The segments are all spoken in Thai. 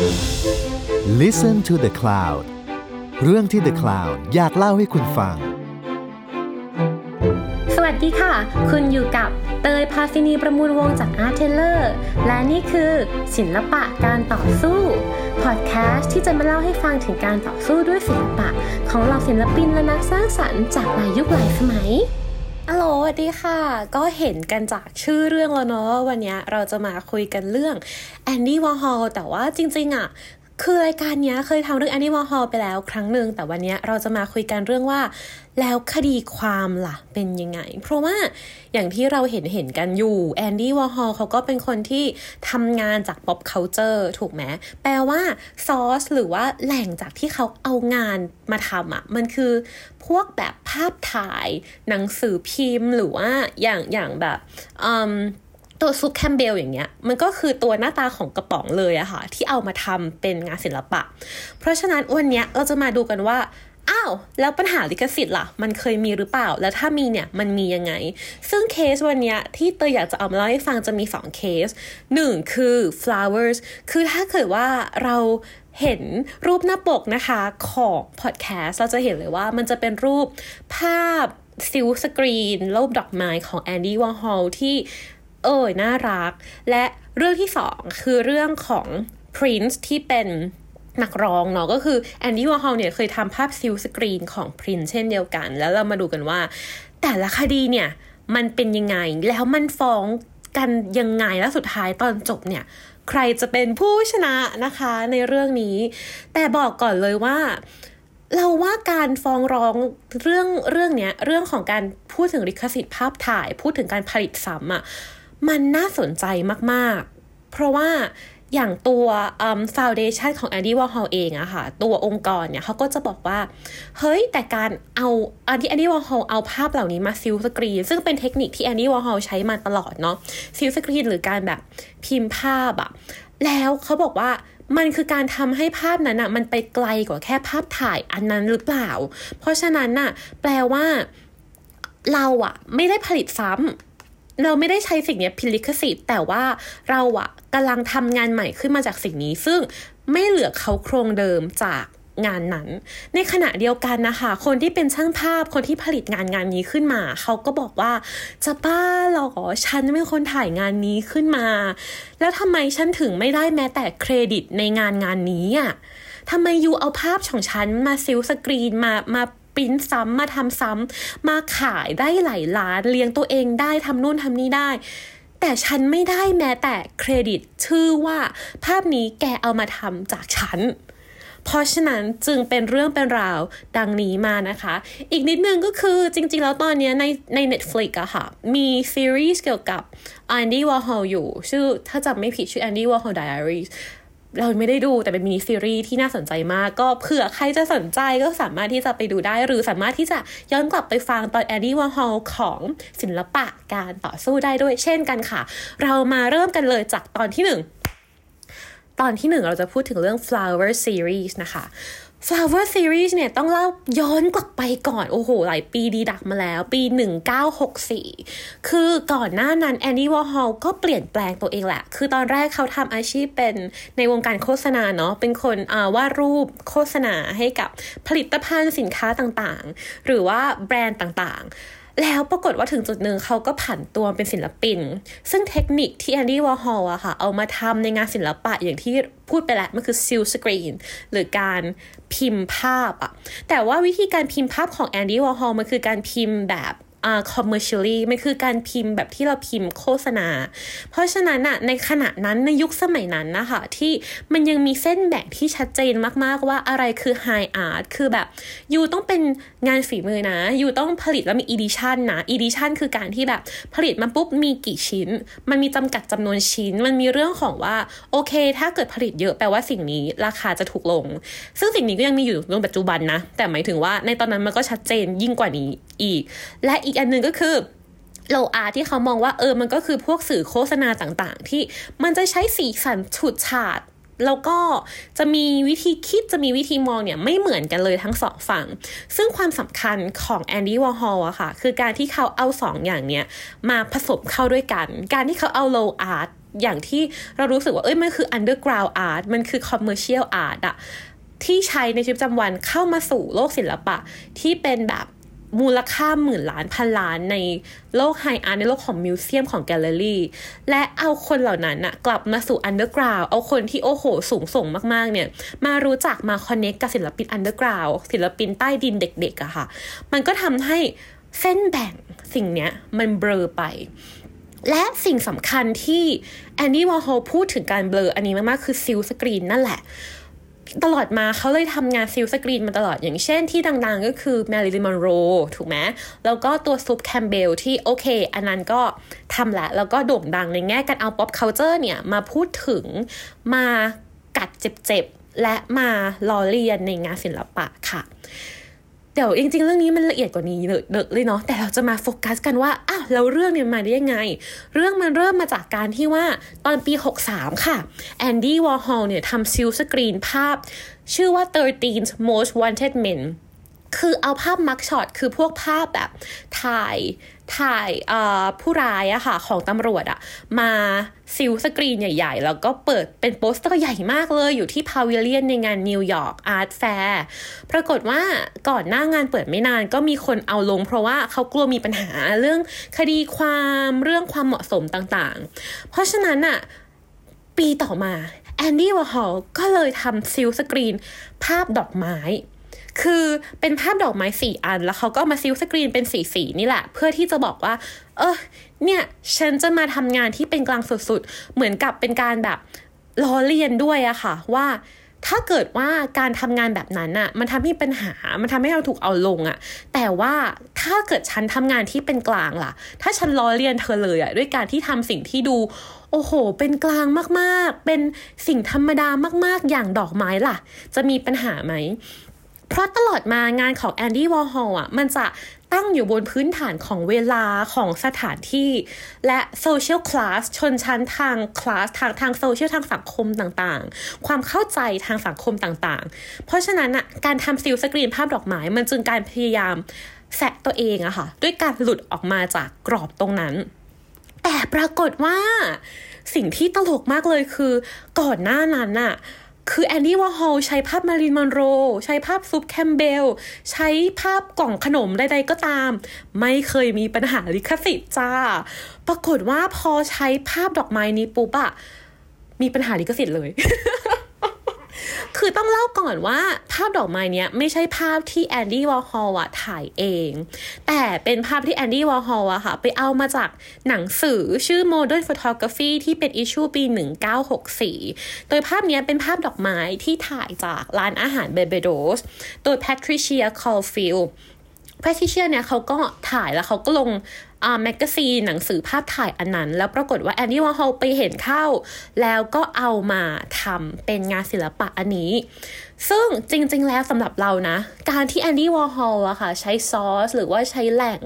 Listen to the Cloud เรื่องที่ The Cloud อยากเล่าให้คุณฟัง สวัสดีค่ะ คุณอยู่กับเตยพาซินีประมูลวงศ์จาก Artteller และนี่คือศิลปะการต่อสู้พอดแคสต์ที่จะมาเล่าให้ฟังถึงการต่อสู้ด้วยศิลปะ ของเหล่าศิลปินและนักสร้างสรรค์จากหลายยุคหลายสมัย ฮัลโหลสวัสดีค่ะ ก็เห็นกันจากชื่อเรื่องแล้วเนาะวันนี้เราจะมาคุยกันเรื่องแอนดี้วอร์ฮอลแต่ว่าจริงๆอะ่ะ คือรายการนี้เคยทำเรื่องแอนดี้วอร์ฮอลไปแล้วครั้งหนึ่งแต่วันนี้เราจะมาคุยกันเรื่องว่า แล้วคดีความล่ะเป็นยังไง เพราะว่าอย่างที่เราเห็นเห็นกันอยู่แอนดี้วอร์ฮอลเขาก็เป็นคนที่ทำงานจาก pop culture ถูกไหมแปลว่าซอสหรือว่าแหล่งจากที่เขาเอางานมาทำอะ่ะ มันคือพวกแบบภาพถ่ายหนังสือพิมพ์หรือว่าอย่างอย่างแบบ ตัวซุปแคมเบลอย่างเงี้ยมันก็คือตัวหน้าตาของกระป๋องเลยอะค่ะที่เอามาทำเป็นงานศิลปะ เพราะฉะนั้นวันนี้เราจะมาดูกันว่าอ้าวแล้วปัญหาลิขสิทธิ์ล่ะ มันเคยมีหรือเปล่า แล้วถ้ามีเนี่ยมันมียังไง ซึ่งเคสวันนี้ที่เตยอยากจะเอามาเล่าให้ฟังจะมี 2 เคส 1 คือ flowers คือถ้าเกิดว่าเราเห็นรูปหน้าปกนะคะของพอดแคสต์เราจะเห็นเลยว่ามันจะเป็นรูปภาพซิลค์สกรีนรูปดอกไม้ของแอนดี้วอร์ฮอลที่ เอ่ยน่ารัก และเรื่องที่สองคือเรื่องของ Prince ที่เป็นนักร้องเนาะก็คือแอนดี้วอร์ฮอลเนี่ยเคยทำภาพซิลค์สกรีนของ Prince เช่นเดียวกัน แล้วเรามาดูกันว่า แต่ละคดีเนี่ย มันเป็นยังไงแล้วมันฟ้องกันยังไงแล้วสุดท้ายตอนจบเนี่ย ใครจะเป็นผู้ชนะนะคะในเรื่องนี้ แต่บอกก่อนเลยว่า เราว่าการฟ้องร้องเรื่องเรื่องเนี้ยเรื่องของการพูดถึงลิขสิทธิ์ภาพถ่าย พูดถึงการผลิตซ้ำอะ่ะ มันน่าสนใจมาก ๆ เพราะว่าอย่างตัว foundation ของแอนดี้วอร์ฮอลเองอะค่ะ ตัวองค์กรเนี่ยเขาก็จะบอกว่า เฮ้ย แต่การเอาอันที่แอนดี้วอร์ฮอลเอาภาพเหล่านี้มา silkscreen ซึ่งเป็นเทคนิคที่แอนดี้วอร์ฮอลใช้มาตลอดเนาะ silkscreen หรือการแบบพิมพ์ภาพอะแล้วเขาบอกว่ามันคือการทำให้ภาพนั้นอะมันไปไกลกว่าแค่ภาพถ่ายอันนั้นหรือเปล่า เพราะฉะนั้นน่ะแปลว่าเราอะไม่ได้ผลิตซ้ำ เราไม่ได้ใช้สิ่งนี้พิลิขสิทธิ์แต่ว่าเราอะกำลังทำงานใหม่ขึ้นมาจากสิ่งนี้ ซึ่งไม่เหลือเขาโครงเดิมจากงานนั้น ในขณะเดียวกันนะคะ คนที่เป็นช่างภาพคนที่ผลิตงานงานนี้ขึ้นมา เขาก็บอกว่า จะบ้าหรอฉันเป็นคนถ่ายงานนี้ขึ้นมา แล้วทำไมฉันถึงไม่ได้แม้แต่เครดิตในงานงานนี้อะทำไมยูเอาภาพของฉันมาซิลสกรีนมามา ริ้นซ้ำมาทำซ้ำมาขายได้หลายล้านเลี้ยงตัวเองได้ทำนู่นทำนี่ได้ แต่ฉันไม่ได้แม้แต่เครดิตชื่อว่าภาพนี้แกเอามาทำจากฉันเพราะฉะนั้นจึงเป็นเรื่องเป็นราวดังนี้มานะคะ อีกนิดนึงก็คือจริงๆ แล้วตอนนี้ในใน Netflix อะค่ะ มีซีรีส์เกี่ยวกับ Andy Warhol อยู่ ชื่อถ้าจำไม่ผิดชื่อ Andy Warhol Diaries เราไม่ได้ดูแต่เป็นมินิซีรีส์ที่น่าสนใจมาก ก็เผื่อใครจะสนใจก็สามารถที่จะไปดูได้ หรือสามารถที่จะย้อนกลับไปฟังตอนแอนดี้วอร์ฮอลของศิลปะการต่อสู้ได้ด้วยเช่นกันค่ะ เรามาเริ่มกันเลยจากตอนที่หนึ่งตอนที่หนึ่งเราจะพูดถึงเรื่อง flower series นะคะ Flower Series เนี่ยต้องเล่าย้อนกลับไปก่อน โอ้โห หลายปีดีดักมาแล้ว ปี 1964 คือก่อนหน้านั้นแอนนี่วอร์ฮอลก็เปลี่ยนแปลงตัวเองแหละ คือตอนแรกเขาทำอาชีพเป็นในวงการโฆษณาเนาะเป็นคนวาดรูปโฆษณาให้กับผลิตภัณฑ์สินค้าต่างๆ หรือว่าแบรนด์ต่างๆ แล้วปรากฏว่าถึงจุดหนึ่งเขาก็ผันตัวเป็นศิลปิน ซึ่งเทคนิคที่แอนดี้วอร์ฮอลอะค่ะ เอามาทำในงานศิลปะอย่างที่พูดไปแล้วมันคือ silkscreen หรือการพิมพ์ภาพอะแต่ว่าวิธีการพิมพ์ภาพของแอนดี้วอร์ฮอลมันคือการพิมพ์แบบ อ่า commercially มันคือการพิมพ์แบบที่เราพิมพ์โฆษณา เพราะฉะนั้นอะในขณะนั้นในยุคสมัยนั้นนะคะที่มันยังมีเส้นแบ่งที่ชัดเจนมากๆว่าอะไรคือ high art คือแบบ you ต้องเป็นงานฝีมือนะ you ต้องผลิตแล้วมี edition นะ edition คือการที่แบบผลิตมาปุ๊บมีกี่ชิ้น มันมีจำกัดจำนวนชิ้น มันมีเรื่องของว่าโอเค ถ้าเกิดผลิตเยอะแปลว่าสิ่งนี้ราคาจะถูกลง ซึ่งสิ่งนี้ก็ยังมีอยู่ในปัจจุบันนะ แต่หมายถึงว่าในตอนนั้นมันก็ชัดเจนยิ่งกว่านี้อีก และอีีกอันหนึ่งก็คือโลอาร์ที่เขามองว่าเออมันก็คือพวกสื่อโฆษณาต่างๆ ที่มันจะใช้สีสันฉูดฉาดแล้วก็จะมีวิธีคิดจะมีวิธีมองเนี่ยไม่เหมือนกันเลยทั้งสองฝั่ง ซึ่งความสำคัญของแอนดี้วอร์ฮอลอะค่ะ คือการที่เขาเอาสองอย่างเนี้ยมาผสมเข้าด้วยกัน การที่เขาเอา low art อย่างที่เรารู้สึกว่า เอ้ย มันคือ underground art มันคือ commercial art อะที่ใช้ในชีวิตประจำวันเข้ามาสู่โลกศิลปะที่เป็นแบบ มูลค่าหมื่นล้านพันล้านในโลก high art ในโลกของ museum ของแกลเลอรี่ และเอาคนเหล่านั้นอะกลับมาสู่ underground เอาคนที่โอ้โหสูงส่งมากๆเนี่ย มารู้จักมา connect กับศิลปิน underground ศิลปินใต้ดินเด็กๆอะค่ะ มันก็ทำให้เส้นแบ่งสิ่งเนี้ยมัน blur ไป และสิ่งสำคัญที่แอนดี้วอร์ฮอลพูดถึงการ blur อันนี้มากๆคือ silkscreen นั่นแหละ ตลอดมาเขาเลยทำงาน silkscreen มาตลอดอย่างเช่นที่ดังๆก็คือแมริลีนมอนโรถูกไหมแล้วก็ตัวซุปแคมป์เบลล์ที่โอเค อันนั้นก็ทำแหละ แล้วก็โด่งดังในแง่การเอา pop culture เนี่ย มาพูดถึงมากัดเจ็บๆ และมาล้อเลียนในงานศิลปะค่ะ เดี๋ยวจริงๆ เรื่องนี้มันละเอียดกว่านี้เลยเลยเนาะแต่เราจะมาโฟกัสกันว่าอ้าวแล้วเรื่องนี้มาได้ยังไง เรื่องมันเริ่มมาจากการที่ว่าตอนปี 63 ค่ะแอนดี้วอร์ฮอลเนี่ยทำ silkscreen ภาพ ชื่อว่า 13 most wanted men คือเอาภาพ mugshot คือพวกภาพแบบถ่าย ถ่ายผู้ร้ายอะค่ะของตำรวจอะมา silkscreen ใหญ่ ๆ แล้วก็เปิดเป็นโปสเตอร์ใหญ่มากเลย อยู่ที่ pavilion ในงานนิวยอร์ก art fair ปรากฏว่าก่อนหน้างานเปิดไม่นานก็มีคนเอาลง เพราะว่าเขากลัวมีปัญหาเรื่องคดีความเรื่องความเหมาะสมต่างๆ เพราะฉะนั้นอะปีต่อมาแอนดี้วอร์ฮอลก็เลยทำ silkscreen ภาพดอกไม้ คือเป็นภาพดอกไม้สี่อัน แล้วเขาก็มาซิลสกรีนเป็นสีสีนี่แหละ เพื่อที่จะบอกว่า เออเนี่ยฉันจะมาทำงานที่เป็นกลางสุดๆ เหมือนกับเป็นการแบบล้อเลียนด้วยอะค่ะ ว่าถ้าเกิดว่าการทำงานแบบนั้นอะมันทำให้ปัญหา มันทำให้เราถูกเอาลงอะแต่ว่าถ้าเกิดฉันทำงานที่เป็นกลางล่ะ ถ้าฉันล้อเลียนเธอเลยอะด้วยการที่ทำสิ่งที่ดู โอ้โห เป็นกลางมากๆ เป็นสิ่งธรรมดามากๆ อย่างดอกไม้ล่ะ จะมีปัญหาไหม เพราะตลอดมางานของแอนดี้วอร์ฮอลอะมันจะตั้งอยู่บนพื้นฐานของเวลาของสถานที่ และ social class ชนชั้นทางคลาสทางทางโซเชียลทางสังคมต่างๆ ความเข้าใจทางสังคมต่างๆ เพราะฉะนั้นอะการทำ silkscreen ภาพดอกไม้มันจึงการพยายามแซะตัวเองอะค่ะ ด้วยการหลุดออกมาจากกรอบตรงนั้น แต่ปรากฏว่าสิ่งที่ตลกมากเลยคือก่อนหน้านั้นอะ คือแอนดี้วอร์ฮอลใช้ภาพมาริลีนมอนโร ใช้ภาพซุปแคมป์เบลล์ ใช้ภาพกล่องขนมใดๆก็ตาม ไม่เคยมีปัญหาลิขสิทธิ์จ้า ปรากฏว่าพอใช้ภาพดอกไม้นี้ปุ๊บอะมีปัญหาลิขสิทธิ์เลย คือต้องเล่าก่อนว่าภาพดอกไม้เนี้ยไม่ใช่ภาพที่แอนดี้วอร์ฮอลอะถ่ายเอง แต่เป็นภาพที่แอนดี้วอร์ฮอลอะค่ะ ไปเอามาจากหนังสือชื่อ Modern Photography ที่เป็น issue ปี 1964 โดยภาพนี้เป็นภาพดอกไม้ที่ถ่ายจากร้านอาหารบาร์เบโดส โดยแพทริเชียคอลฟิลด์แพทริเชียเนี่ยเขาก็ถ่ายแล้วเขาก็ลง อ่า magazine หนังสือภาพถ่ายอันนั้น แล้วปรากฏว่าแอนดี้วอร์ฮอลไปเห็นเข้า แล้วก็เอามาทำเป็นงานศิลปะอันนี้ ซึ่งจริง ๆ แล้วสำหรับเรานะ การที่แอนดี้วอร์ฮอลอะค่ะใช้ซอส หรือว่าใช้แหล่ง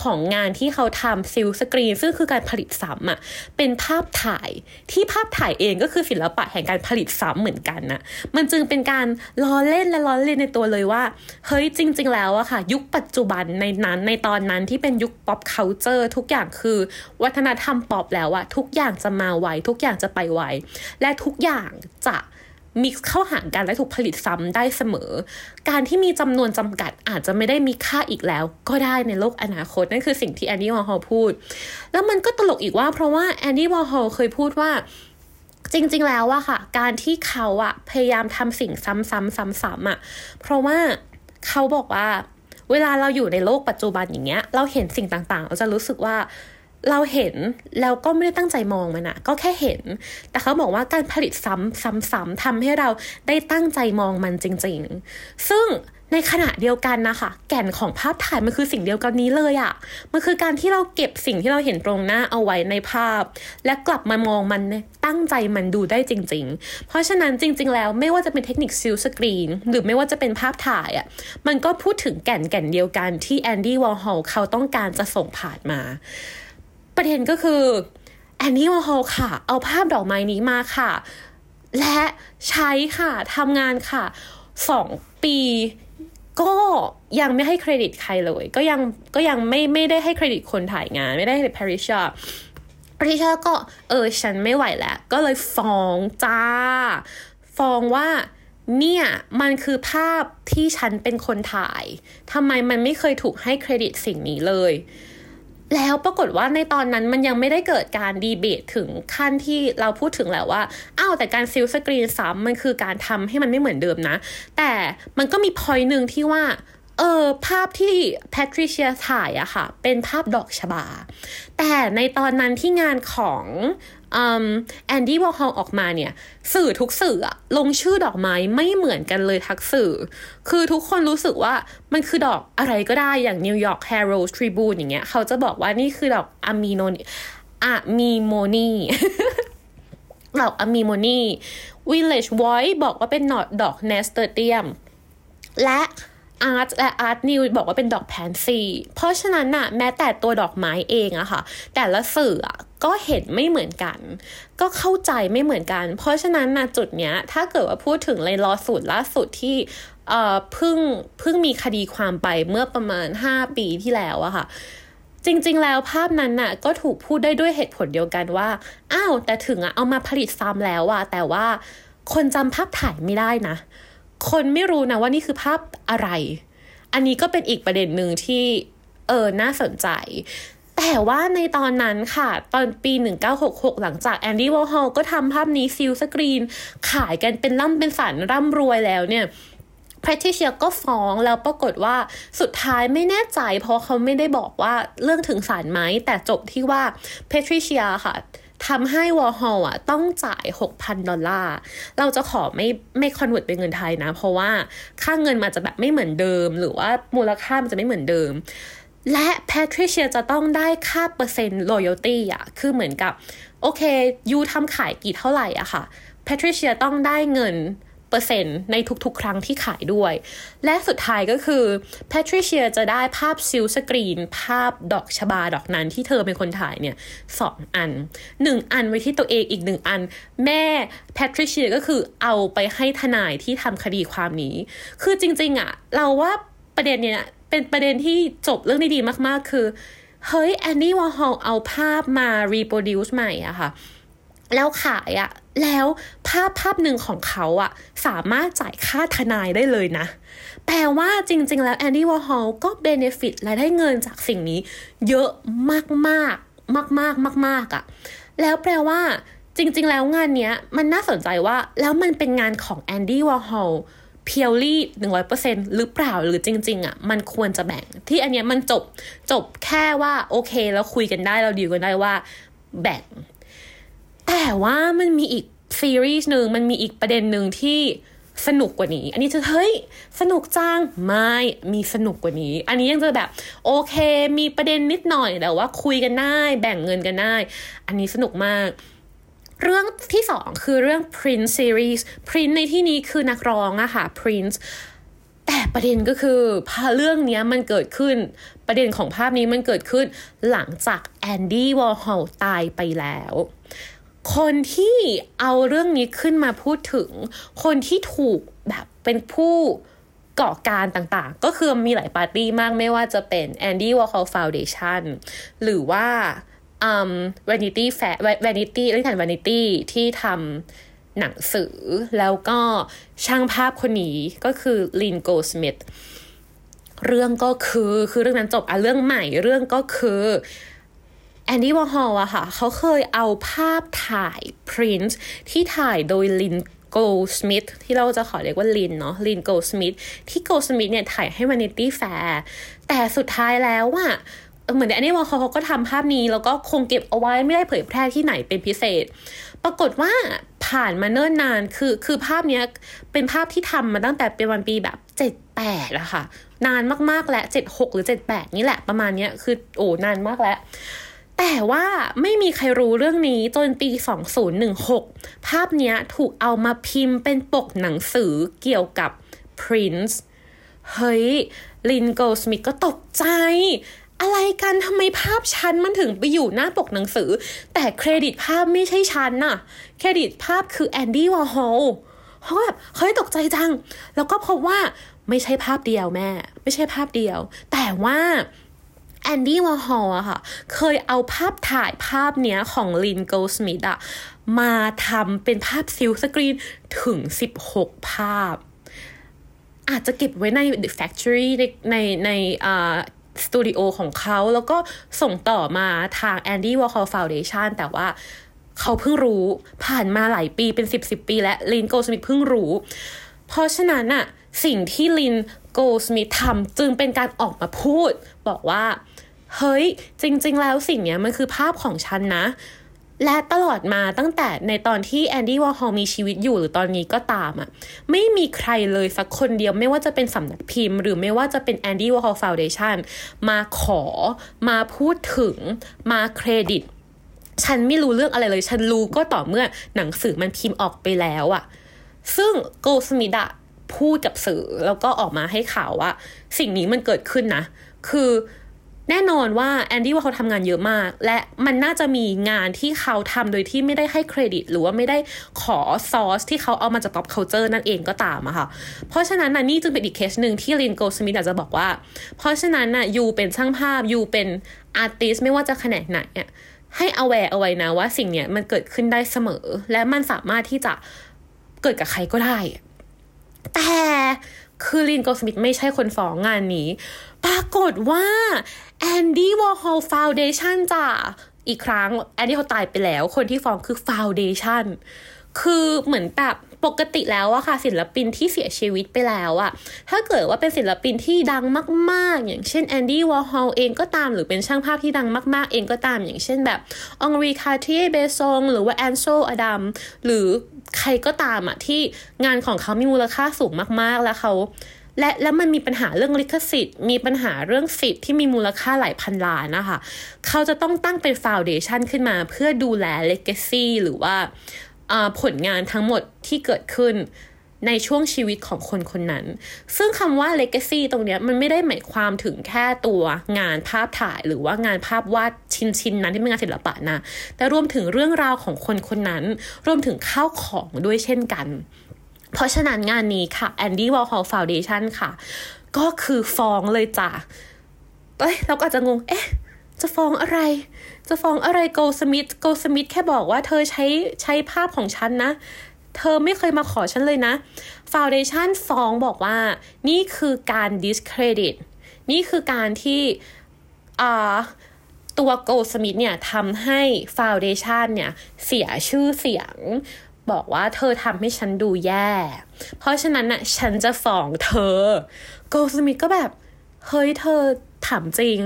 ของงานที่เขาทำ silkscreen ซึ่งคือการผลิตซ้ำอะเป็นภาพถ่ายที่ภาพถ่ายเองก็คือศิลปะแห่งการผลิตซ้ำเหมือนกันนะมันจึงเป็นการล้อเล่นและล้อเล่นในตัวเลยว่าเฮ้ยจริง ๆ แล้วอะค่ะ ยุคปัจจุบันในนั้นในตอนนั้นที่เป็นยุค pop culture ทุกอย่างคือ วัฒนธรรมปอบแล้วอะทุกอย่างจะมาไวทุกอย่างจะไปไวและทุกอย่างจะ mix เข้าหากันและถูกผลิตซ้ำได้เสมอ การที่มีจำนวนจำกัดอาจจะไม่ได้มีค่าอีกแล้ว ก็ได้ในโลกอนาคต นั่นคือสิ่งที่แอนดี้วอร์ฮอลพูด แล้วมันก็ตลกอีกว่าเพราะว่าแอนดี้วอร์ฮอลเคยพูดว่าจริง ๆ แล้วอะค่ะ การที่เขาอะพยายามทำสิ่งซ้ำๆซ้ำๆอะเพราะว่าเขาบอกว่า เวลาเราอยู่ในโลกปัจจุบันอย่างเงี้ย เราเห็นสิ่งต่างๆ เราจะรู้สึกว่าเราเห็นแล้วก็ไม่ได้ตั้งใจมองมันอะก็แค่เห็น แต่เขาบอกว่าการผลิตซ้ำซ้ำๆทำให้เราได้ตั้งใจมองมันจริง ๆ ซึ่ง ในขณะเดียวกันนะคะ แก่นของภาพถ่ายมันคือสิ่งเดียวกันนี้เลยอะมันคือการที่เราเก็บสิ่งที่เราเห็นตรงหน้าเอาไว้ในภาพ และกลับมามองมันตั้งใจมันดูได้จริง ๆ เพราะฉะนั้นจริง ๆ แล้วไม่ว่าจะเป็นเทคนิคซิลสกรีนหรือไม่ว่าจะเป็นภาพถ่ายอะมันก็พูดถึงแก่นแก่นเดียวกันที่แอนดี้วอลฮอลเขาต้องการจะส่งผ่านมา ประเด็นก็คือแอนดี้วอลฮอลค่ะ เอาภาพดอกไม้นี้มาค่ะ และใช้ค่ะทำงานค่ะ สองปีก็ยังไม่ให้เครดิตใครเลย ก็ยังก็ยังไม่ไม่ได้ให้เครดิตคนถ่ายงาน ไม่ได้ให้พาริชาพาริชาก็เออฉันไม่ไหวแล้ว ก็เลยฟ้องจ้า ฟ้องว่าเนี่ยมันคือภาพที่ฉันเป็นคนถ่ายทำไมมันไม่เคยถูกให้เครดิตสิ่งนี้เลย แล้วปรากฏว่าในตอนนั้นมันยังไม่ได้เกิดการดีเบตถึงขั้นที่เราพูดถึงแล้วว่าอ้าวแต่การซิลสกรีนซ้ำมันคือการทำให้มันไม่เหมือนเดิมนะ แต่มันก็มีพอยหนึ่งที่ว่าเออภาพที่แพทริเชียถ่ายอะค่ะ เป็นภาพดอกชบา แต่ในตอนนั้นที่งานของ แอนดี้วอลฮอลออกมาเนี่ย สื่อทุกสื่อลงชื่อดอกไม้ไม่เหมือนกันเลยสักสื่อ คือทุกคนรู้สึกว่ามันคือดอกอะไรก็ได้อย่างนิวยอร์ก Herald Tribune อย่างเงี้ย เขาจะบอกว่านี่คือดอก anemo anemone ดอก anemone Village Voice บอกว่าเป็นดอก nasturtium และ Art และ ARTnews บอกว่าเป็นดอก pansy เพราะฉะนั้นน่ะแม้แต่ตัวดอกไม้เองอะค่ะ แต่ละสื่ออ ก็เห็นไม่เหมือนกัน ก็เข้าใจไม่เหมือนกัน เพราะฉะนั้นนะจุดเนี้ย ถ้าเกิดว่าพูดถึงเลยรอสูตรล่าสุดที่เอ่อเพิ่งเพิ่งมีคดีความไปเมื่อประมาณ 5 ปีที่แล้วอะค่ะ จริงๆ แล้วภาพนั้นน่ะก็ถูกพูดได้ด้วยเหตุผลเดียวกันว่า อ้าวแต่ถึงอะเอามาผลิตซ้ำแล้วอะแต่ว่าคนจำภาพถ่ายไม่ได้นะ คนไม่รู้นะว่านี่คือภาพอะไร อันนี้ก็เป็นอีกประเด็นหนึ่งที่เออน่าสนใจ แต่ว่าในตอนนั้นค่ะ ตอนปี 1966 หลังจากแอนดี้วอลฮอลก็ทำภาพนี้ซิลสกรีน ขายกันเป็นล่ำเป็นสันร่ำรวยแล้วเนี่ยแพทริเชียก็ฟ้องแล้วปรากฏว่าสุดท้ายไม่แน่ใจ เพราะเขาไม่ได้บอกว่าเรื่องถึงศาลไหม แต่จบที่ว่าแพทริเชียค่ะทำให้วอลฮอลอะต้องจ่าย 6,000 ดอลลาร์ เราจะขอไม่ไม่ convert เป็นเงินไทยนะ เพราะว่าค่าเงินมันจะแบบไม่เหมือนเดิม หรือว่ามูลค่ามันจะไม่เหมือนเดิม และแพทริเชียจะต้องได้ค่าเปอร์เซ็นต์ royalty อะคือเหมือนกับ โอเค you ทำขายกี่เท่าไหร่อะค่ะแพทริเชียต้องได้เงินเปอร์เซ็นต์ในทุกๆ ครั้งที่ขายด้วย และสุดท้ายก็คือแพทริเชียจะได้ภาพซิลสกรีน ภาพดอกชบาดอกนั้นที่เธอเป็นคนถ่ายเนี่ยสองอันหนึ่งอันไว้ที่ตัวเองอีกหนึ่งอัน แม่แพทริเชียก็คือเอาไปให้ทนายที่ทำคดีความนี้ คือจริงๆอะเราว่าประเด็นเนี้ย เป็นประเด็นที่จบเรื่องนี้ดีมากๆ คือ เฮ้ยแอนดี้วอร์ฮอลเอาภาพมา reproduce ใหม่อะค่ะ แล้วขายอะแล้วภาพภาพหนึ่งของเขาอะสามารถจ่ายค่าทนายได้เลยนะ แปลว่าจริง ๆ แล้วแอนดี้วอร์ฮอลก็เบเนฟิตและได้เงินจากสิ่งนี้ เยอะมากๆมากมากมากมากอะแล้วแปลว่าจริง ๆ แล้วงานเนี้ยมันน่าสนใจว่าแล้วมันเป็นงานของแอนดี้วอร์ฮอล เพียวลี่หนึ่งร้อยเปอร์เซ็นหรือเปล่าหรือจริง ๆอะมันควรจะแบ่งที่อันเนี้ยมันจบจบแค่ว่าโอเคแล้วคุยกันได้เราดีกันได้ว่าแบ่ง แต่ว่ามันมีอีกซีรีส์หนึ่งมันมีอีกประเด็นหนึ่งที่สนุกกว่านี้ อันนี้จะเฮ้ยสนุกจังไม่มีสนุกกว่านี้ อันนี้ยังจะแบบโอเค มีประเด็นนิดหน่อยแต่ว่าคุยกันได้ แบ่งเงินกันได้ อันนี้สนุกมาก เรื่องที่สองคือเรื่อง Prince Series Prince ในที่นี้คือนักร้องอะค่ะ Prince แต่ประเด็นก็คือภาพเรื่องนี้มันเกิดขึ้นประเด็นของภาพนี้มันเกิดขึ้นหลังจากแอนดี้วอลฮอลตายไปแล้ว คนที่เอาเรื่องนี้ขึ้นมาพูดถึง คนที่ถูกแบบเป็นผู้ก่อการต่างๆ ก็คือมีหลายปาร์ตี้มากไม่ว่าจะเป็น Andy Warhol Foundation หรือว่า อืม Vanity Fair Vanity เรื่องถ่าน Vanity ที่ทำหนังสือ แล้วก็ช่างภาพคนนี้ก็คือลินโกสมิธเรื่องก็คือคือเรื่องนั้นจบอะเรื่องใหม่เรื่องก็คือแอนดี้วอร์ฮอลอะค่ะ เขาเคยเอาภาพถ่าย Prince ที่ถ่ายโดยลินโกลสมิธที่เราจะขอเรียกว่าลินเนาะลินโกลสมิธที่โกลสมิธเนี่ยถ่ายให้ Vanity Fair แต่สุดท้ายแล้วอะ เหมือนแอนดี้วอร์ฮอลเขาก็ทำภาพนี้ แล้วก็คงเก็บเอาไว้ไม่ได้เผยแพร่ที่ไหนเป็นพิเศษ ปรากฏว่าผ่านมาเนิ่นนานคือคือภาพเนี้ยเป็นภาพที่ทำมาตั้งแต่เป็นวันปีแบบเจ็ดแปดอะค่ะ นานมากๆแล้วเจ็ดหกหรือเจ็ดแปดนี่แหละประมาณเนี้ยคือโอ้นานมากแล้วแต่ว่าไม่มีใครรู้เรื่องนี้จนปี 2016 ภาพนี้ถูกเอามาพิมพ์เป็นปกหนังสือเกี่ยวกับ Prince เฮ้ย ลินโกสมิธก็ตกใจ อะไรกันทำไมภาพฉันมันถึงไปอยู่หน้าปกหนังสือ แต่เครดิตภาพไม่ใช่ฉันน่ะ เครดิตภาพคือแอนดี้วอร์ฮอลเขาแบบเฮ้ยตกใจจัง แล้วก็พบว่าไม่ใช่ภาพเดียวแม่ ไม่ใช่ภาพเดียว แต่ว่าแอนดี้วอร์ฮอลอะค่ะ เคยเอาภาพถ่ายภาพเนี้ยของลินโกลสมิธอะมาทำเป็นภาพซิลสกรีนถึง 16 ภาพ อาจจะเก็บไว้ใน The Factory ในในใน สตูดิโอของเขาแล้วก็ส่งต่อมาทาง Andy Warhol Foundation แต่ว่าเขาเพิ่งรู้ผ่านมาหลายปีเป็น 10 10 ปี และลินโกสมิธเพิ่งรู้ เพราะฉะนั้นอะสิ่งที่ลินโกสมิธทำจึงเป็นการออกมาพูด บอกว่า เฮ้ย จริง ๆ แล้วสิ่งนี้มันคือภาพของฉันนะ และตลอดมาตั้งแต่ในตอนที่แอนดี้วอร์ฮอลมีชีวิตอยู่หรือตอนนี้ก็ตามอะ่ะไม่มีใครเลยสักคนเดียวไม่ว่าจะเป็นสำนักพิมพ์ หรือไม่ว่าจะเป็น Andy Warhol Foundation มาขอมาพูดถึงมาเครดิต ฉันไม่รู้เรื่องอะไรเลย ฉันรู้ก็ต่อเมื่อหนังสือมันพิมพ์ออกไปแล้วอะซึ่งโกลสมิธอะพูดกับสื่อแล้วก็ออกมาให้ข่าวว่า สิ่งนี้มันเกิดขึ้นนะ คือ แน่นอนว่าแอนดี้วอร์ฮอลเขาทำงานเยอะมาก และมันน่าจะมีงานที่เขาทำโดยที่ไม่ได้ให้เครดิต หรือว่าไม่ได้ขอซอสที่เขาเอามาจาก pop culture นั่นเองก็ตามอะค่ะ เพราะฉะนั้นนะนี่จึงเป็นอีกเคสหนึ่งที่ลินโกสมิธอาจจะบอกว่า เพราะฉะนั้นนะ you เป็นช่างภาพ you เป็น artist ไม่ว่าจะแขนงไหนอะให้ aware เอาไว้นะว่าสิ่งเนี้ยมันเกิดขึ้นได้เสมอ และมันสามารถที่จะเกิดกับใครก็ได้ แต่ คือลินโกสมิธไม่ใช่คนฟ้องงานนี้ ปรากฏว่า Andy Warhol Foundation จ้ะอีกครั้งแอนดี้เขาตายไปแล้ว คนที่ฟ้องคือ Foundation คือเหมือนแบบปกติแล้วอะค่ะ ศิลปินที่เสียชีวิตไปแล้วอะถ้าเกิดว่าเป็นศิลปินที่ดังมาก ๆ อย่างเช่นแอนดี้วอร์ฮอลเองก็ตามหรือเป็นช่างภาพที่ดังมาก ๆ เองก็ตามอย่างเช่นแบบอองรีการ์ติเยร์เบรซงหรือว่าแอนเซลอดัมหรือ ใครก็ตามอะที่งานของเขามีมูลค่าสูงมากๆ แล้วเขาและแล้วมันมีปัญหาเรื่องลิขสิทธิ์ มีปัญหาเรื่องสิทธิ์ที่มีมูลค่าหลายพันล้านนะคะ เขาจะต้องตั้งเป็น foundation ขึ้นมาเพื่อดูแลเลก a ซี่หรือว่าผลงานทั้งหมดที่เกิดขึ้น ในช่วงชีวิตของคนคนนั้น ซึ่งคำว่า legacy ตรงนี้มันไม่ได้หมายความถึงแค่ตัวงานภาพถ่าย หรือว่างานภาพวาดชิ้นชิ้นนั้นที่เป็นงานศิลปะนะ แต่รวมถึงเรื่องราวของคนคนนั้น รวมถึงข้าวของด้วยเช่นกัน เพราะฉะนั้นงานนี้ค่ะ Andy Warhol Foundation ค่ะ ก็คือฟ้องเลยจ้ะ เอ้ยเราก็อาจจะงง เอ๊ะจะฟ้องอะไร จะฟ้องอะไรโกลสมิธ โกลสมิธแค่บอกว่าเธอใช้ใช้ภาพของฉันนะ เธอไม่เคยมาขอฉันเลยนะ Foundation ฟ้องบอกว่า นี่คือการ discredit นี่คือการที่ตัวโกลสมิธเนี่ยทำให้ Foundation เนี่ยเสียชื่อเสียง บอกว่าเธอทำให้ฉันดูแย่ เพราะฉะนั้นน่ะฉันจะฟ้องเธอโกลสมิธก็แบบ เฮ้ยเธอถามจริง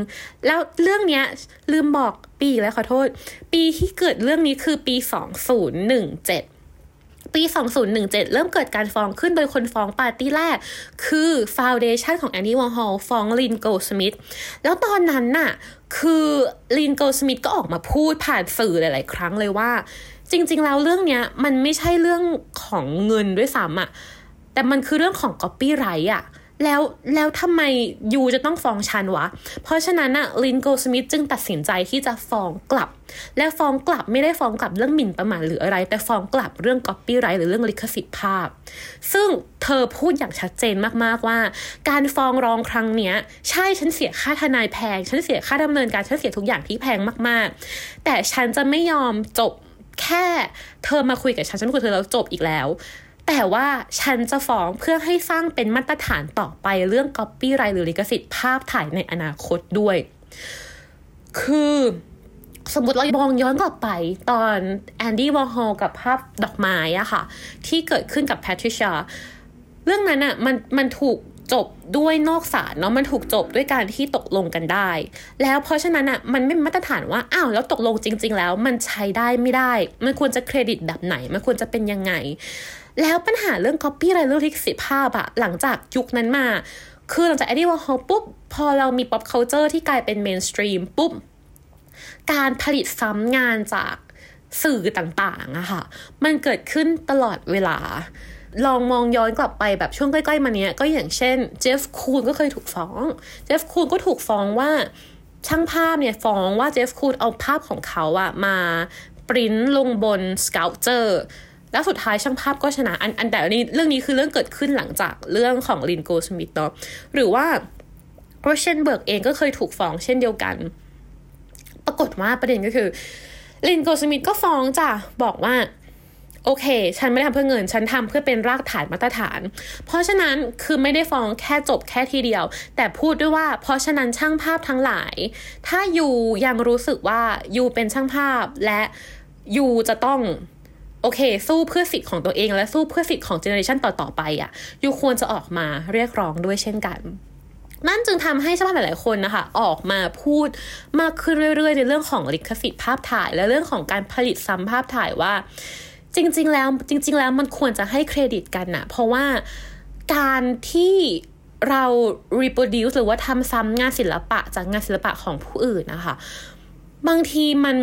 แล้วเรื่องเนี้ยลืมบอกปีแล้วขอโทษ ปีที่เกิดเรื่องนี้คือปี 2017 ปี 2017 เริ่มเกิดการฟ้องขึ้นโดยคนฟ้องปาร์ตี้แรก คือ Foundation ของแอนดี้วอร์ฮอลฟ้องลินโกลด์สมิธแล้วตอนนั้นน่ะคือลินโกลด์สมิธก็ออกมาพูดผ่านสื่อหลายๆ ครั้งเลยว่า จริง ๆ แล้วเรื่องเนี้ยมันไม่ใช่เรื่องของเงินด้วยซ้ำอะแต่มันคือเรื่องของ copyright อะ แล้วแล้วทำไม you จะต้องฟ้องฉันวะ เพราะฉะนั้นอะลินโกลด์สมิธจึงตัดสินใจที่จะฟ้องกลับ และฟ้องกลับไม่ได้ฟ้องกลับเรื่องหมิ่นประมาทหรืออะไร แต่ฟ้องกลับเรื่อง copyright หรือเรื่องลิขสิทธิ์ภาพ ซึ่งเธอพูดอย่างชัดเจนมากๆว่า การฟ้องร้องครั้งเนี้ย ใช่ฉันเสียค่าทนายแพง ฉันเสียค่าดำเนินการฉันเสียทุกอย่างที่แพงมากๆ แต่ฉันจะไม่ยอมจบแค่เธอมาคุยกับฉันฉันคุยกับเธอแล้วจบอีกแล้ว แต่ว่าฉันจะฟ้องเพื่อให้สร้างเป็นมาตรฐานต่อไปเรื่อง copyright หรือลิขสิทธิ์ภาพถ่ายในอนาคตด้วย คือสมมติเรามองย้อนกลับไปตอนแอนดี้วอร์ฮอลกับภาพดอกไม้อะค่ะ ที่เกิดขึ้นกับแพทริเชาเรื่องนั้นอะมันมันถูกจบด้วยนอกศาลเนาะมันถูกจบด้วยการที่ตกลงกันได้ แล้วเพราะฉะนั้นอะมันไม่มีมาตรฐานว่าอ้าวแล้วตกลงจริง ๆ แล้วมันใช้ได้ไม่ได้ มันควรจะเครดิตแบบไหน มันควรจะเป็นยังไง แล้วปัญหาเรื่อง copy อะไรเรื่องลิขสิทธิ์ภาพอะหลังจากยุคนั้นมา คือหลังจากแอนดี้วอร์ฮอลปุ๊บ พอเรามี pop culture ที่กลายเป็น mainstream ปุ๊บ การผลิตซ้ำงานจากสื่อต่างๆอะค่ะ มันเกิดขึ้นตลอดเวลา ลองมองย้อนกลับไปแบบช่วงใกล้ๆมาเนี้ย ก็อย่างเช่นเจฟฟ์คูนส์ก็เคยถูกฟ้อง เจฟฟ์คูนส์ก็ถูกฟ้องว่าช่างภาพเนี่ยฟ้องว่าเจฟฟ์คูนส์เอาภาพของเขาอะมาปริ้นลงบน sculpture แล้วสุดท้ายช่างภาพก็ชนะอันอันแต่นี้เรื่องนี้คือเรื่องเกิดขึ้นหลังจากเรื่องของลินโกลด์สมิธเนาะหรือว่าเราเชนเบิร์กเองก็เคยถูกฟ้องเช่นเดียวกัน ปรากฏว่าประเด็นก็คือลินโกลด์สมิธก็ฟ้องจ้ะบอกว่าโอเค ฉันไม่ได้ทำเพื่อเงิน ฉันทำเพื่อเป็นรากฐานมาตรฐาน เพราะฉะนั้นคือไม่ได้ฟ้องแค่จบแค่ทีเดียว แต่พูดด้วยว่า เพราะฉะนั้นช่างภาพทั้งหลาย ถ้า you ยังรู้สึกว่า you เป็นช่างภาพและ you จะต้อง โอเค สู้เพื่อสิทธิ์ของตัวเองและสู้เพื่อสิทธิ์ของ generation ต่อ ๆ ไปอะ you ควรจะออกมาเรียกร้องด้วยเช่นกัน นั่นจึงทำให้ช่างภาพหลาย ๆ คนนะคะ ออกมาพูดมากขึ้นเรื่อย ๆ ในเรื่องของลิขสิทธิ์ภาพถ่าย และเรื่องของการผลิตซ้ำภาพถ่ายว่า จริง ๆ แล้วจริง ๆ แล้วมันควรจะให้เครดิตกันนะเพราะว่าการที่เรา reproduce หรือว่าทำซ้ำงานศิลปะจากงานศิลปะของผู้อื่นนะคะ บางทีมัน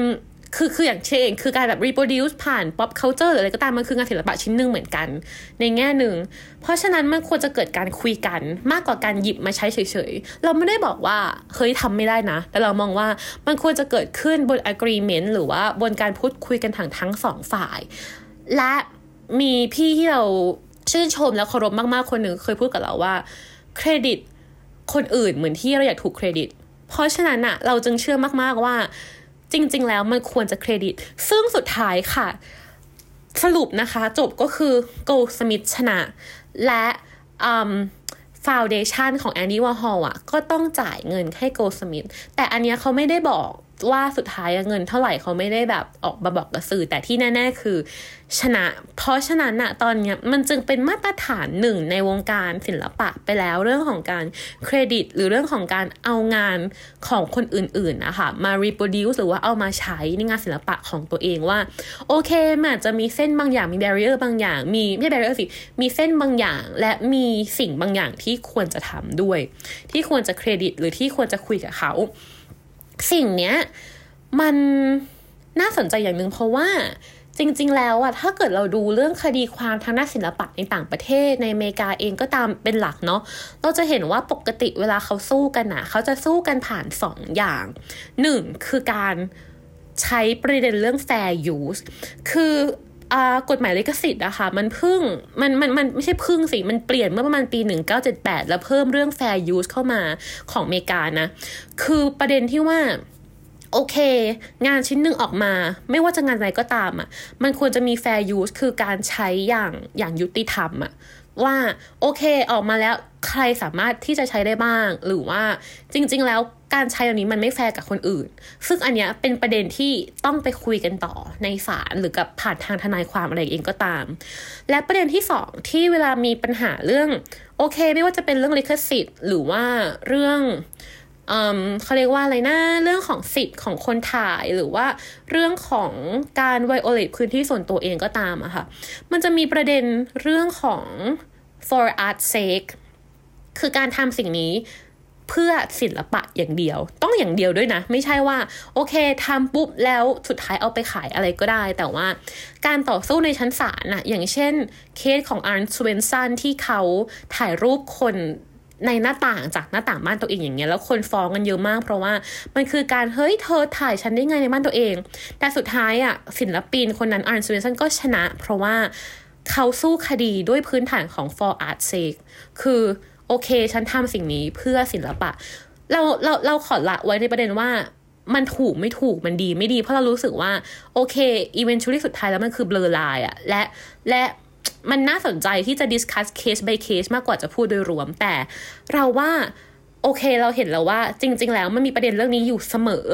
คือคืออย่างเช่นคือการแบบ reproduce ผ่าน pop culture หรืออะไรก็ตามมันคืองานศิลปะชิ้นหนึ่งเหมือนกัน ในแง่หนึ่ง เพราะฉะนั้นมันควรจะเกิดการคุยกันมากกว่าการหยิบมาใช้เฉยๆ เราไม่ได้บอกว่าเฮ้ยทำไม่ได้นะ แต่เรามองว่ามันควรจะเกิดขึ้นบน agreement หรือว่าบนการพูดคุยกันทางทั้งสองฝ่าย และมีพี่ที่เราชื่นชมและเคารพมากๆคนหนึ่งเคยพูดกับเราว่าเครดิตคนอื่นเหมือนที่เราอยากถูกเครดิต เพราะฉะนั้นอะเราจึงเชื่อมากๆว่า จริง ๆ แล้วมันควรจะเครดิต ซึ่งสุดท้ายค่ะ สรุปนะคะจบก็คือโกลด์สมิธชนะ และ foundation ของแอนดี้วอร์ฮอลอะก็ต้องจ่ายเงินให้โกลด์สมิธแต่อันนี้เขาไม่ได้บอก ว่าสุดท้ายเงินเท่าไหร่เขาไม่ได้แบบออกมาบอกกับสื่อ แต่ที่แน่ๆคือ ชนะ เพราะฉะนั้นอะตอนนี้มันจึงเป็นมาตรฐานหนึ่งในวงการศิลปะไปแล้วเรื่องของการเครดิต หรือเรื่องของการเอางานของคนอื่นๆนะคะมา reproduce หรือว่าเอามาใช้ในงานศิลปะของตัวเองว่า โอเคมันอาจจะมีเส้นบางอย่างมี barrier บางอย่าง มีไม่ barrier สิมีเส้นบางอย่าง และมีสิ่งบางอย่างที่ควรจะทำด้วย ที่ควรจะเครดิต หรือที่ควรจะคุยกับเขา สิ่งเนี้ยมันน่าสนใจอย่างหนึ่งเพราะว่าจริง ๆ แล้วอะถ้าเกิดเราดูเรื่องคดีความทางด้านศิลปะในต่างประเทศในอเมริกาเองก็ตามเป็นหลักเนาะเราจะเห็นว่าปกติเวลาเขาสู้กันนะเขาจะสู้กันผ่านสองอย่างหนึ่งคือการใช้ประเด็นเรื่อง fair use คือ กฎหมายลิขสิทธิ์นะคะมันพึ่งมันมันมันไม่ใช่พึ่งสิ มันเปลี่ยนเมื่อประมาณปี 1978 แล้วเพิ่มเรื่อง fair use เข้ามาของอเมริกานะ คือประเด็นที่ว่าโอเค งานชิ้นหนึ่งออกมา ไม่ว่าจะงานอะไรก็ตามอะ่ะ มันควรจะมี fair use คือการใช้อย่างอย่างยุติธรรมอะ่ะ ว่าโอเคออกมาแล้วใครสามารถที่จะใช้ได้บ้าง หรือว่าจริง ๆ แล้วการใช้แบบนี้มันไม่แฟร์กับคนอื่น ซึ่งอันเนี้ยเป็นประเด็นที่ต้องไปคุยกันต่อในศาลหรือกับผ่านทางทนายความอะไรเองก็ตาม และประเด็นที่สองที่เวลามีปัญหาเรื่องโอเค ไม่ว่าจะเป็นเรื่องลิขสิทธิ์ หรือว่าเรื่องเขาเรียกว่าอะไรนะเรื่องของสิทธิ์ของคนถ่ายหรือว่าเรื่องของการไวโอเลตพื้นที่ส่วนตัวเองก็ตามอะค่ะ มันจะมีประเด็นเรื่องของ for art sake คือการทำสิ่งนี้เพื่อศิลปะอย่างเดียว ต้องอย่างเดียวด้วยนะ ไม่ใช่ว่า โอเคทำปุ๊บแล้วสุดท้ายเอาไปขายอะไรก็ได้ แต่ว่าการต่อสู้ในชั้นศาลนะอย่างเช่นเคสของอาร์นสเวนซันที่เขาถ่ายรูปคนในหน้าต่างจากหน้าต่างบ้านตัวเองอย่างเงี้ยแล้วคนฟ้องกันเยอะมาก เพราะว่ามันคือการเฮ้ยเธอถ่ายฉันได้ไงในบ้านตัวเอง แต่สุดท้ายอะศิลปินคนนั้นอาร์นสเวนซันก็ชนะ เพราะว่า เขาสู้คดีด้วยพื้นฐานของ for art's sake คือโอเค ฉันทำสิ่งนี้เพื่อศิลปะ เราเราเราขอละไว้ในประเด็นว่ามันถูกไม่ถูกมันดีไม่ดี เพราะเรารู้สึกว่า โอเคอีเวนต์ชุดสุดท้ายแล้วมันคือเบลอลายอะและและมันน่าสนใจที่จะ discuss case by case มากกว่าจะพูดโดยรวม แต่เราว่า โอเคเราเห็นแล้วว่าจริง ๆ แล้วมันมีประเด็นเรื่องนี้อยู่เสมอ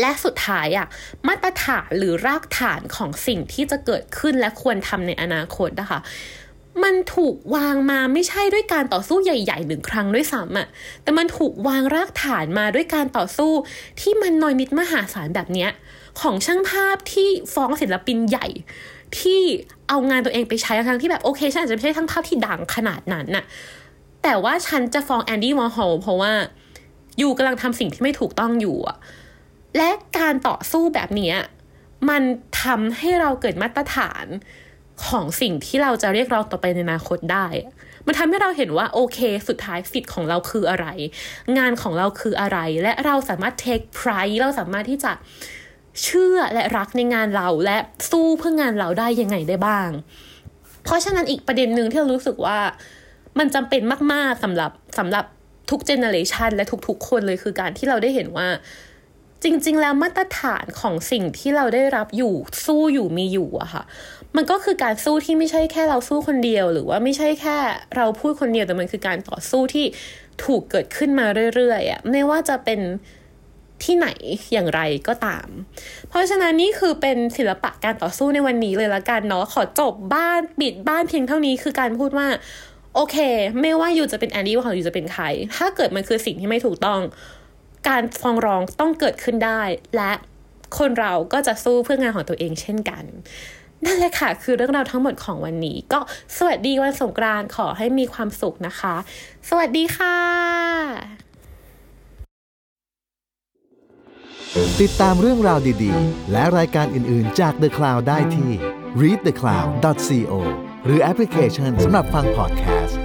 และสุดท้ายอะมาตรฐานหรือรากฐานของสิ่งที่จะเกิดขึ้นและควรทำในอนาคตนะคะมันถูกวางมาไม่ใช่ด้วยการต่อสู้ใหญ่ๆหนึ่งครั้งด้วยซ้ำอะแต่มันถูกวางรากฐานมาด้วยการต่อสู้ที่มันน้อยนิดมหาศาลแบบเนี้ยของช่างภาพที่ฟ้องศิลปินใหญ่ ที่เอางานตัวเองไปใช้ทั้งที่แบบโอเคฉันอาจจะไม่ใช่ทั้งภาพที่ดังขนาดนั้นน่ะ แต่ว่าฉันจะฟ้องแอนดี้วอร์ฮอลเพราะว่าอยู่กำลังทำสิ่งที่ไม่ถูกต้องอยู่อะ และการต่อสู้แบบนี้มันทำให้เราเกิดมาตรฐานของสิ่งที่เราจะเรียกร้องต่อไปในอนาคตได้ มันทำให้เราเห็นว่าโอเค สุดท้ายสิทธิ์ของเราคืออะไร งานของเราคืออะไร และเราสามารถ take pride เราสามารถที่จะเชื่อและรักในงานเราและสู้เพื่องานเราได้ยังไงได้บ้าง เพราะฉะนั้นอีกประเด็นหนึ่งที่เรารู้สึกว่ามันจำเป็นมาก ๆสำหรับสำหรับทุกเจเนอเรชันและทุกๆคนเลยคือการที่เราได้เห็นว่า จริง ๆ แล้วมาตรฐานของสิ่งที่เราได้รับอยู่สู้อยู่มีอยู่อะค่ะ มันก็คือการสู้ที่ไม่ใช่แค่เราสู้คนเดียว หรือว่าไม่ใช่แค่เราพูดคนเดียวแต่มันคือการต่อสู้ที่ถูกเกิดขึ้นมาเรื่อยๆอะไม่ว่าจะเป็นที่ไหนอย่างไรก็ตาม เพราะฉะนั้นนี่คือเป็นศิลปะการต่อสู้ในวันนี้เลยละกันเนาะขอจบบ้านปิดบ้านเพียงเท่านี้คือการพูดว่าโอเค ไม่ว่าอยู่จะเป็นแอนดี้ว่าอยู่จะเป็นใคร ถ้าเกิดมันคือสิ่งที่ไม่ถูกต้อง การฟ้องร้องต้องเกิดขึ้นได้ และคนเราก็จะสู้เพื่องานของตัวเองเช่นกันนั่นแหละค่ะ คือเรื่องราวทั้งหมดของวันนี้ ก็สวัสดีวันสงกรานต์ขอให้มีความสุขนะคะ สวัสดีค่ะ ติดตามเรื่องราวดีๆ และรายการอื่นๆจาก The Cloud ได้ที่ readthecloud.co หรือแอปพลิเคชันสำหรับฟังพอดแคสต์